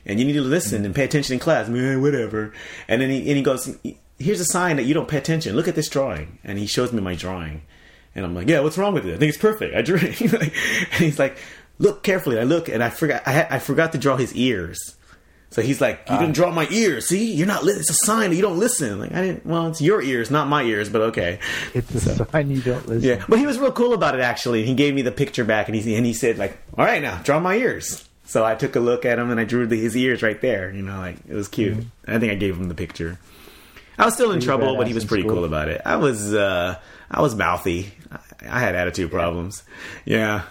and you need to listen and pay attention in class. Man, whatever. And then he and he goes, "Here's a sign that you don't pay attention. Look at this drawing." And he shows me my drawing, and I'm like, "Yeah, what's wrong with it? I think it's perfect. I drew it." [laughs] and he's like, "Look carefully." I look, and I forgot. I, had, I forgot to draw his ears. So he's like, "You didn't draw my ears. See, you're not. Li- it's a sign that you don't listen." Like I didn't. Well, it's your ears, not my ears, but okay. [laughs] It's a sign you don't listen. Yeah, but he was real cool about it. Actually, he gave me the picture back, and he and he said like, "All right, now draw my ears." So I took a look at him, and I drew the, his ears right there. You know, like it was cute. I think I gave him the picture. I was still in trouble, but he was pretty school? cool about it. I was, uh I was mouthy. I, I had attitude problems. Yeah.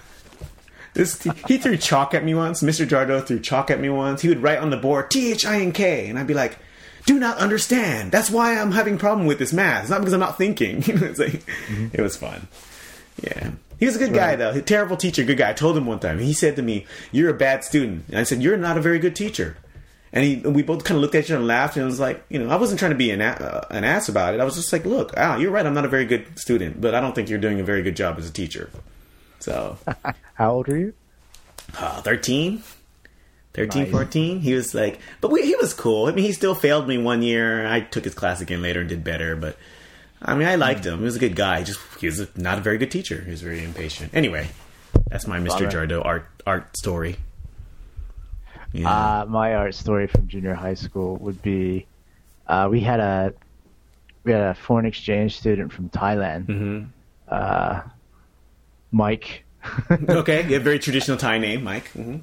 This he threw chalk at me once. Mr. Jardot threw chalk at me once. He would write on the board T H I N K, and I'd be like, "Do not understand. That's why I'm having problem with this math. It's not because I'm not thinking." [laughs] like, It was fun. Yeah. He was a good guy, though. A terrible teacher, good guy. I told him one time. He said to me, "You're a bad student." And I said, "You're not a very good teacher." And he, we both kind of looked at each other and laughed. And was like, you know, I wasn't trying to be an, a- uh, an ass about it. I was just like, "Look, ah, you're right. I'm not a very good student, but I don't think you're doing a very good job as a teacher." So, [laughs] How old are you? uh, 13 13 Nice. 14 he was like but we, he was cool. I mean he still failed me one year. I took his class again later and did better but i mean i liked him. He was a good guy. Just he was a, not a very good teacher. He was very impatient. Anyway that's my mr Bummer. jardo art art story. Yeah. Uh, my art story from junior high school would be, uh, we had a we had a foreign exchange student from Thailand, hmm uh, Mike. [laughs] okay yeah very traditional thai name mike hmm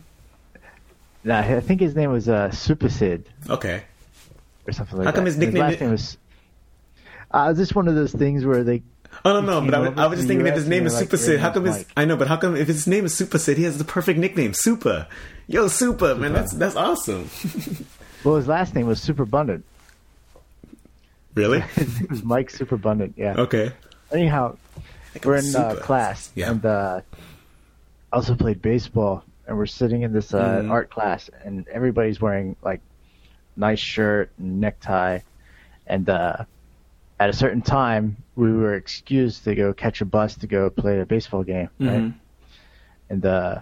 Nah, I think his name was uh, Sid. okay or something like How that. come his nickname last i- name was. Uh, just one of those things where they. Oh no, no, but I was, I was just thinking if US his name is like, Super Sid, how come his Mike." I know, but how come if his name is Super Sid, he has the perfect nickname, Super. Yo, Super, man, that's that's awesome. [laughs] Well, his last name was Superabundant. really? [laughs] His name was Mike Superabundant. Yeah. Okay. Anyhow, we're in uh, class, Yeah. and uh, I also played baseball, and we're sitting in this uh, Mhm. art class, and everybody's wearing like nice shirt and necktie, and uh, at a certain time, we were excused to go catch a bus to go play a baseball game, right? Mhm. And uh,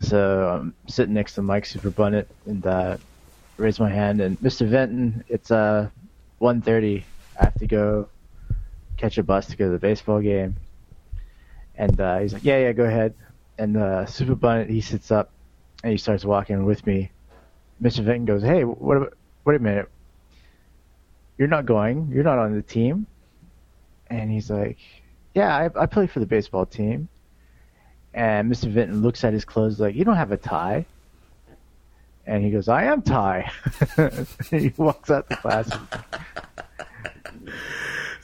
so I'm sitting next to Mike Superabundant, and uh, raise my hand, and Mr. Venton, it's uh 1:30. I have to go catch a bus to go to the baseball game. And uh, he's like, yeah, yeah, go ahead. And uh, Super Bunny, he sits up and he starts walking with me. Mr. Vinton goes, hey, what about, wait a minute. You're not going. You're not on the team. And he's like, yeah, I, I play for the baseball team. And Mr. Vinton looks at his clothes like, you don't have a tie. And he goes, I am Ty. [laughs] he walks out the classroom.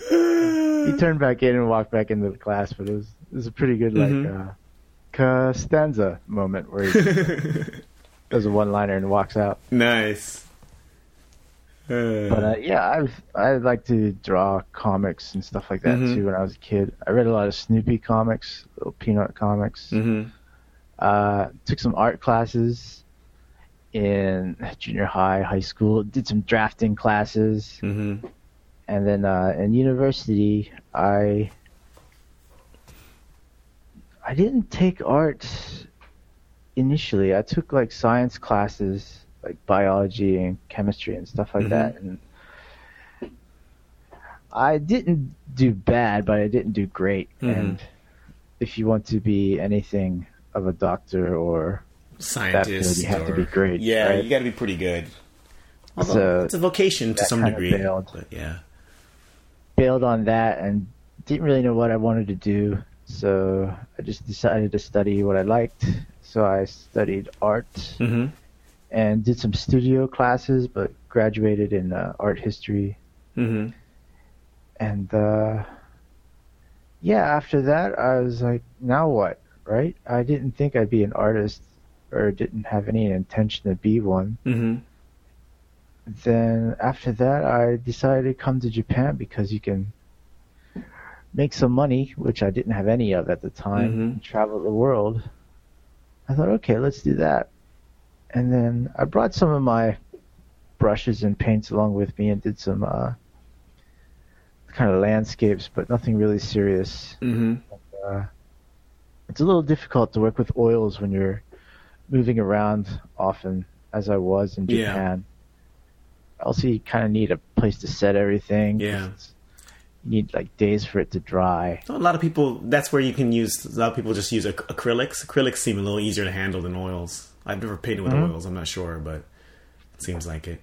[laughs] he turned back in and walked back into the class, but it was it was a pretty good like Mhm. uh, Costanza moment where he [laughs] does a one liner and walks out. nice. Uh, But uh, yeah, I've I like to draw comics and stuff like that Mhm. too when I was a kid. I read a lot of Snoopy comics, little Peanut comics. mhm. Uh, took some art classes in junior high, high school. Did some drafting classes. Mhm. and then uh, in university, I I didn't take art initially. I took like science classes, like biology and chemistry and stuff like Mhm. that, and I didn't do bad, but I didn't do great. Mhm. And if you want to be anything of a doctor or Scientist. you have to be great, Yeah, right? you got to be pretty good. Although So, it's a vocation to some degree. bailed. Yeah. bailed on that and didn't really know what I wanted to do. So I just decided to study what I liked. So I studied art hmm and did some studio classes, but graduated in uh, art history. hmm And uh, yeah, after that, I was like, now what? Right? I didn't think I'd be an artist or didn't have any intention to be one. hmm then after that, I decided to come to Japan because you can make some money, which I didn't have any of at the time, Mhm. travel the world. I thought, okay, let's do that. And then I brought some of my brushes and paints along with me and did some uh, kind of landscapes, but nothing really serious. hmm Uh, it's a little difficult to work with oils when you're moving around often, as I was in Yeah. Japan. Also, you kind of need a place to set everything. Yeah. it's- need like days for it to dry. So a lot of people, that's where you can use, a lot of people just use ac- acrylics. Acrylics seem a little easier to handle than oils. I've never painted with Mhm. oils, I'm not sure, but it seems like it.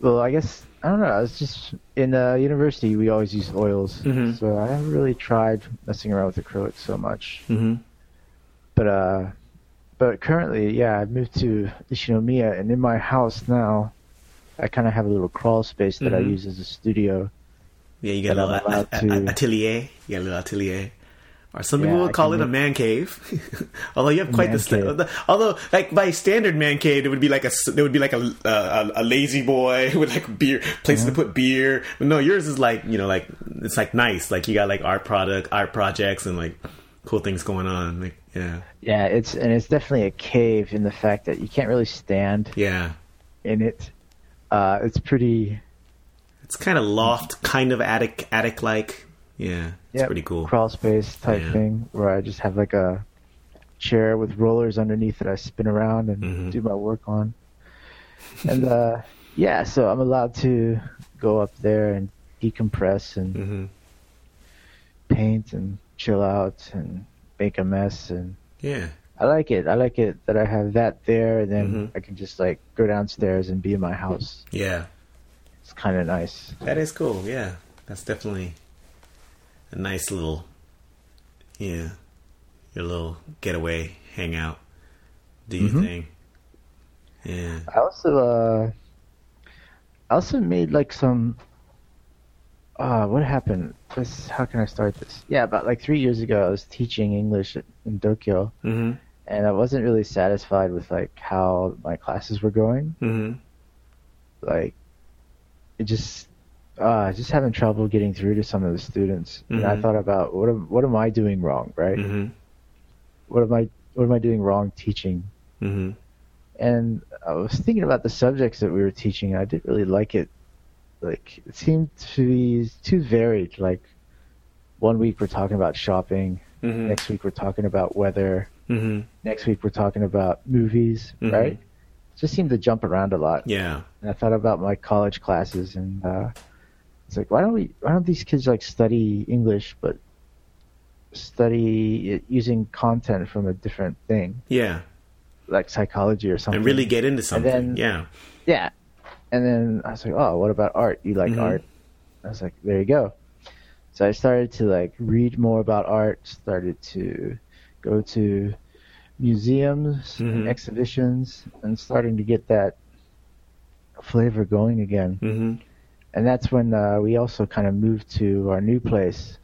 Well, I guess I don't know. It's just in uh, university we always use oils, Mhm. so I haven't really tried messing around with acrylics so much. hmm But uh, but currently, yeah, I've moved to Nishinomiya, and in my house now, I kind of have a little crawl space that I Mhm. use as a studio. Yeah, you got a little allowed a- a- to- atelier. You got a little atelier. Or some Yeah, people would call it a man cave. [laughs] although you have quite Man the, cave. although like by standard man cave, it would be like a there would be like a a, a lazy boy [laughs] with like beer places Uh-huh. to put beer. But no, yours is like you know like it's like nice. Like you got like art product, art projects, and like cool things going on. Like yeah, Yeah, it's and it's definitely a cave in the fact that you can't really stand yeah. in it. Uh, it's pretty It's kind of loft, kind of attic, attic like. Yeah, it's Yep, pretty cool. crawl space type Yeah. thing where I just have like a chair with rollers underneath that I spin around and Mhm. do my work on. And uh, yeah, so I'm allowed to go up there and decompress and hmm paint and chill out and make a mess and Yeah, I like it. I like it that I have that there and then Mhm. I can just like go downstairs and be in my house. yeah. It's kind of nice. That is cool. Yeah, that's definitely a nice little, yeah, your little getaway, hangout, do your Mhm. thing. Yeah. I also uh I also made like some uh what happened? This how can I start this? Yeah, about like three years ago I was teaching English in Tokyo hmm and I wasn't really satisfied with like how my classes were going. hmm Like it just uh just having trouble getting through to some of the students. And I Mhm. thought about what am what am I doing wrong, right? hmm What am I what am I doing wrong teaching? hmm and I was thinking about the subjects that we were teaching. I didn't really like it. Like it seemed to be too varied. Like one week we're talking about shopping, hmm next week we're talking about weather, hmm next week we're talking about movies. Right? Just seemed to jump around a lot. Yeah. And I thought about my college classes, and uh, it's like, why don't we? Why don't these kids like study English, but study it using content from a different thing, Yeah. like psychology or something? And really get into something. then- yeah. Yeah. And then I was like, oh, what about art? You like Mhm. art? I was like, there you go. So I started to like read more about art, started to go to museums Mhm. and exhibitions and starting to get that flavor going again. hmm And that's when uh, we also kind of moved to our new place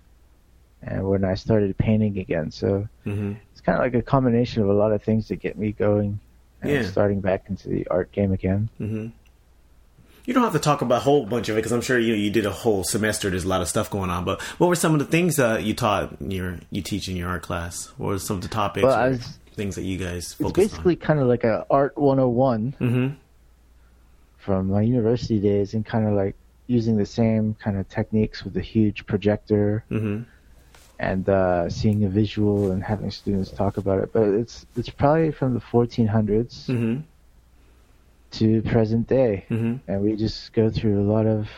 and when I started painting again. So hmm it's kind of like a combination of a lot of things that get me going and Yeah. starting back into the art game again. hmm You don't have to talk about a whole bunch of it because I'm sure you know, you did a whole semester. There's a lot of stuff going on. But what were some of the things that you taught in your you teach in your art class? What were some of the topics Well, I was- things that you guys It's focused basically kind of like a art 101 on? hmm from my university days and kind of like using the same kind of techniques with a huge projector hmm and uh, seeing a visual and having students talk about it. But it's it's probably from the 1400s hmm to present day, hmm and we just go through a lot of,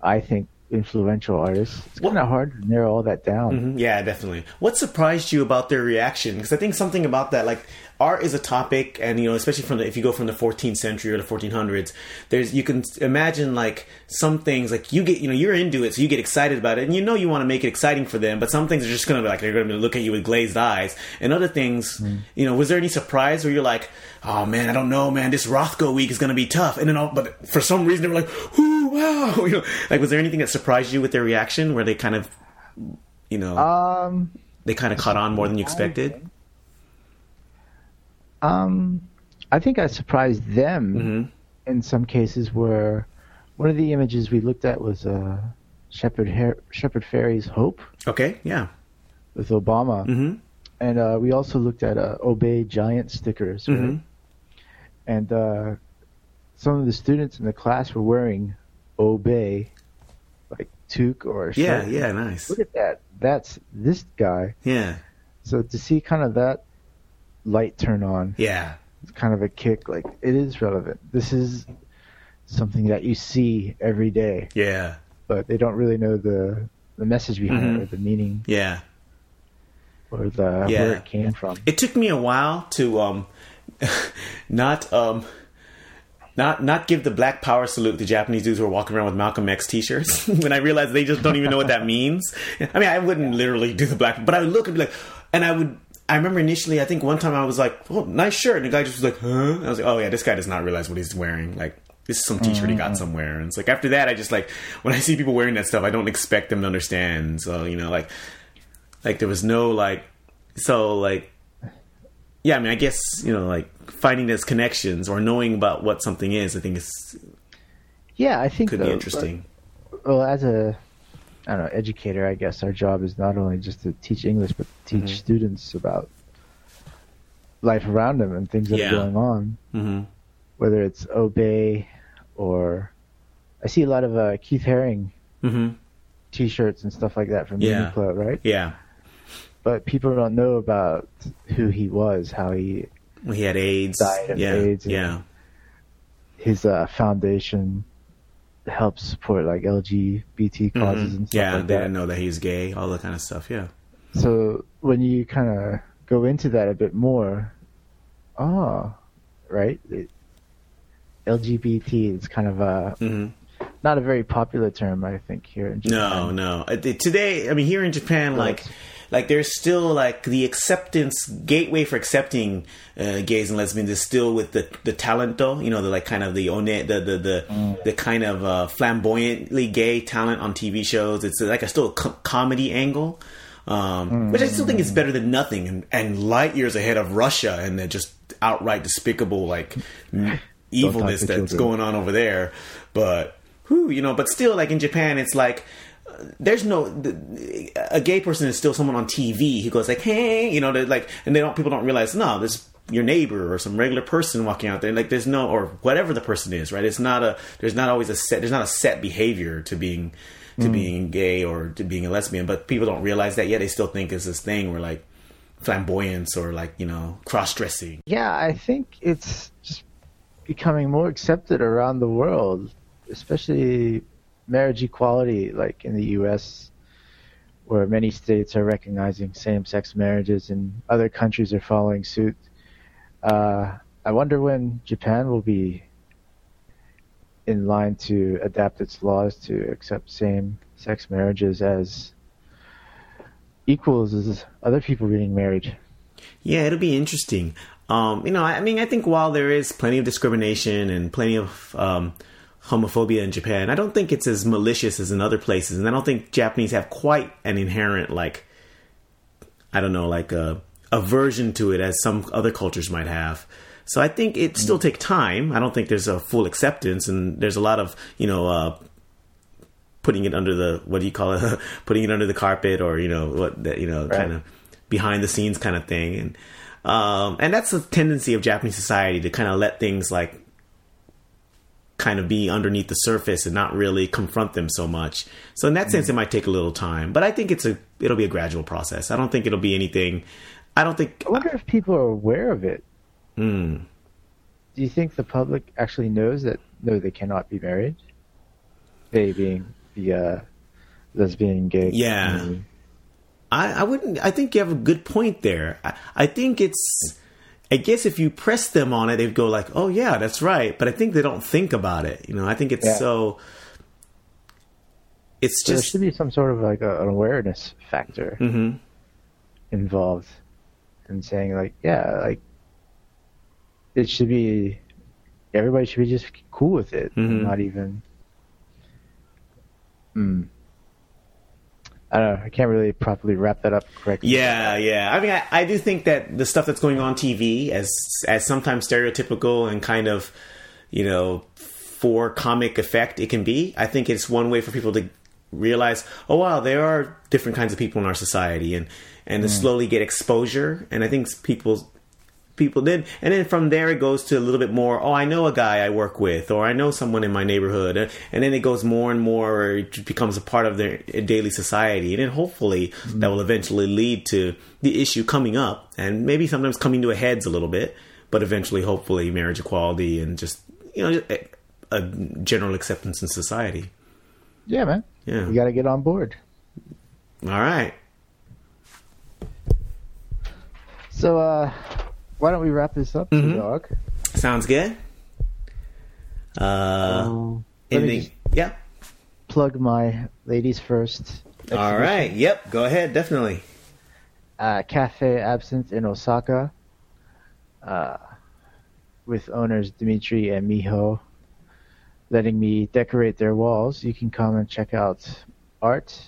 I think, influential artists. It's kind of hard to narrow all that down. Mhm, Yeah, definitely. What surprised you about their reaction? Because I think something about that, like art is a topic, and you know, especially from the if you go from the 14th century or the 1400s, there's you can imagine like some things like you get you know you're into it, so you get excited about it, and you know you want to make it exciting for them, but some things are just gonna be like they're gonna look at you with glazed eyes, and other things, you know, was there any surprise where you're like, oh man, I don't know, man, this Rothko week is gonna be tough, and then all, but for some reason they were like, ooh, wow, [laughs] you know, like was there anything that surprised you with their reaction where they kind of you know Um, they kind of caught on more than you expected. Um, I think I surprised them hmm in some cases where one of the images we looked at was uh, Shepherd Her- Shepard Fairey's Hope Okay, yeah. with Obama, mm-hmm. and uh, we also looked at uh, Obey Giant stickers, right? hmm and uh, some of the students in the class were wearing Obey, like toque or Yeah, shirt. yeah, nice. Look at that. That's this guy. Yeah, So to see kind of that light turn on, yeah, it's kind of a kick. Like it is relevant. This is something that you see every day, yeah, but they don't really know the the message behind Mhm. it or the meaning yeah. or the Yeah. where it came from. It took me a while to um, [laughs] not um, not not give the Black Power salute to Japanese dudes who are walking around with Malcolm X T-shirts. [laughs] when I realized they just don't even know what that means. I mean, I wouldn't literally do the black, but I would look and be like, and I would. I remember initially, I think one time I was like, "Oh, nice shirt," and the guy just was like, "Huh?" And I was like, "Oh yeah, this guy does not realize what he's wearing." Like. This is some T-shirt he got mm. somewhere, and it's like after that, I just like when I see people wearing that stuff, I don't expect them to understand. So you know, like, like there was no like, so like, yeah. I mean, I guess you know, like finding those connections or knowing about what something is, I think is Yeah, I think could though, be interesting. well, as a I don't know educator, I guess our job is not only just to teach English, but to teach Mhm. students about life around them and things that Yeah. are going on. hmm Whether it's obey or I see a lot of uh, Keith Haring hmm T-shirts and stuff like that from Yeah. Uniqlo, right? Yeah, But people don't know about who he was, how he he had AIDS. Died of yeah, AIDS yeah, his uh, foundation helps support like LGBT causes Mhm. and stuff yeah. like they that. didn't know that he's gay. All that kind of stuff. Yeah, So when you kind of go into that a bit more, oh, right, it, LGBT is kind of a hmm not a very popular term, I think, here in No, Japan. no. Uh, th- Today, I mean, here in Japan, like. Like there's still like the acceptance gateway for accepting uh, gays and lesbians is still with the the talento. You know, the like kind of the one, the the the, Mm. the kind of uh, flamboyantly gay talent on TV shows. It's like a still a co- comedy angle. Um, Which I still think is better than nothing, and, and light years ahead of Russia and the just outright despicable like [laughs] evilness that's children. going on over there. But who you know, but still, like in Japan, it's like there's no a gay person is still someone on TV who goes like, hey, you know, like, and they don't people don't realize no, this your neighbor or some regular person walking out there. Like there's no or whatever the person is, right? It's not a there's not always a set there's not a set behavior to being to mm. being gay or to being a lesbian, but people don't realize that yet. They still think it's this thing where like flamboyance or like you know cross dressing. Yeah, I think it's just becoming more accepted around the world, especially marriage equality, like in the U.S., where many states are recognizing same-sex marriages and other countries are following suit. Uh, I wonder when Japan will be in line to adapt its laws to accept same-sex marriages as equals as other people being married. Yeah, it'll be interesting. Um, you know, I I mean, I think while there is plenty of discrimination and plenty of um, homophobia in Japan, I don't think it's as malicious as in other places, and I don't think Japanese have quite an inherent like, I don't know, like a aversion to it as some other cultures might have. So I think it still take time. I don't think there's a full acceptance, and there's a lot of you know. Uh, putting it under the what do you call it [laughs] putting it under the carpet or you know what that you know Right. kind of behind the scenes kind of thing and um and that's a tendency of japanese society to kind of let things like kind of be underneath the surface and not really confront them so much. So in that sense, it might take a little time, but I think it's a it'll be a gradual process. I don't think it'll be anything. I don't think. I wonder if people are aware of it. Mm, Do you think the public actually knows that no, they cannot be married? They being the uh, lesbian, gay. Yeah. community. I, I wouldn't. I think you have a good point there. I, I think it's. I guess if you press them on it, they'd go like, "Oh yeah, that's right." But I think they don't think about it. You know, I think it's Yeah. so. It's So there should be some sort of like a, an awareness factor Mhm. involved in saying like, yeah, like it should be everybody should be just cool with it, Mhm. not even. Hmm. I don't know. I can't really properly wrap that up correctly. Yeah, yeah. I mean, I, I do think that the stuff that's going on TV, as as sometimes stereotypical and kind of, you know, for comic effect it can be. I think it's one way for people to realize, oh wow, there are different kinds of people in our society, and and to mm. slowly get exposure. And I think people people did and then from there it goes to a little bit more oh i know a guy i work with or i know someone in my neighborhood and and then it goes more and more it becomes a part of their daily society and then hopefully that will eventually lead to the issue coming up and maybe sometimes coming to a heads a little bit but eventually hopefully marriage equality and just you know a, a general acceptance in society Yeah, man. Yeah. You got to get on board. all right So, uh, why don't we wrap this up, Mhm. dog? sounds good. Uh Um, let me anything? yeah. plug my ladies first. all right. Yep. Go ahead. Definitely. Uh, Cafe Absinthe in Osaka uh, with owners Dimitri and Miho letting me decorate their walls. You can come and check out art,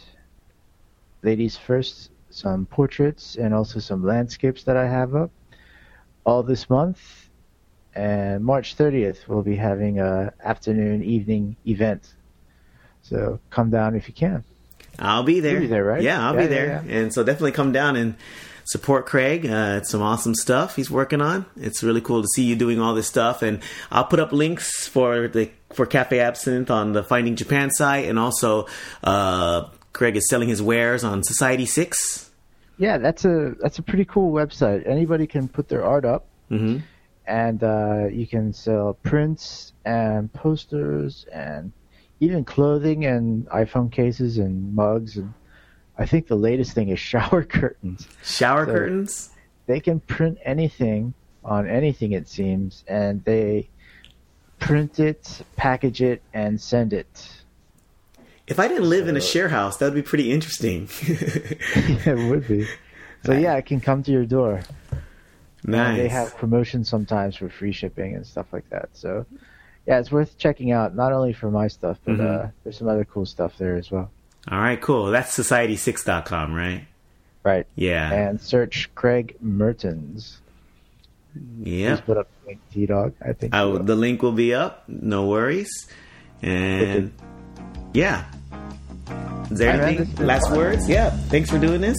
ladies first, some portraits, and also some landscapes that I have up all this month. And March 30th, we'll be having a afternoon, evening event. So come down if you can. I'll be there. You'll be there, right? Yeah, I'll Yeah, be yeah, there. yeah. And so definitely come down and support Craig. Uh, it's some awesome stuff he's working on. It's really cool to see you doing all this stuff. And I'll put up links for the for Cafe Absinthe on the Finding Japan site, and also uh, Craig is selling his wares on Society6. Yeah, that's a that's a pretty cool website. Anybody can put their art up, Mm-hmm. and uh, you can sell prints and posters and even clothing and iPhone cases and mugs and I think the latest thing is [laughs] shower curtains. Shower So- curtains. They can print anything on anything it seems, and they print it, package it, and send it. If I didn't live in a share house, that would be pretty interesting. yeah, [laughs] it would be. So yeah, it can come to your door. nice. And they have promotions sometimes for free shipping and stuff like that. So, yeah, it's worth checking out. Not only for my stuff, but Mhm. uh, there's some other cool stuff there as well. all right, cool. That's society6.com, right? Right. Yeah. And search Craig Mertens. yeah. Just put up T Dog. I think. I you will, will. the link will be up. No worries. And yeah. Is there right, anything? Last fun. words? Yeah. Thanks for doing this.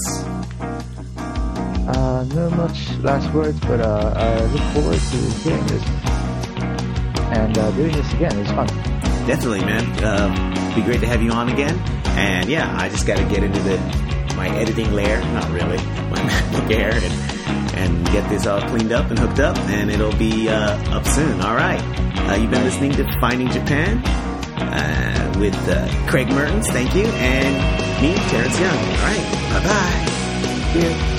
Uh, no much last words, but uh, I look forward to hearing this and uh, doing this again. It's fun. Definitely, man. Um, be great to have you on again. And yeah, I just got to get into the my editing layer. Not really. [laughs] My MacBook Air and and get this all cleaned up and hooked up, and it'll be uh, up soon. All right. Uh, you've been listening to Finding Japan uh, with uh, Craig Mertens. Thank you, and me, Terrence Young. All right. Bye bye. Ya.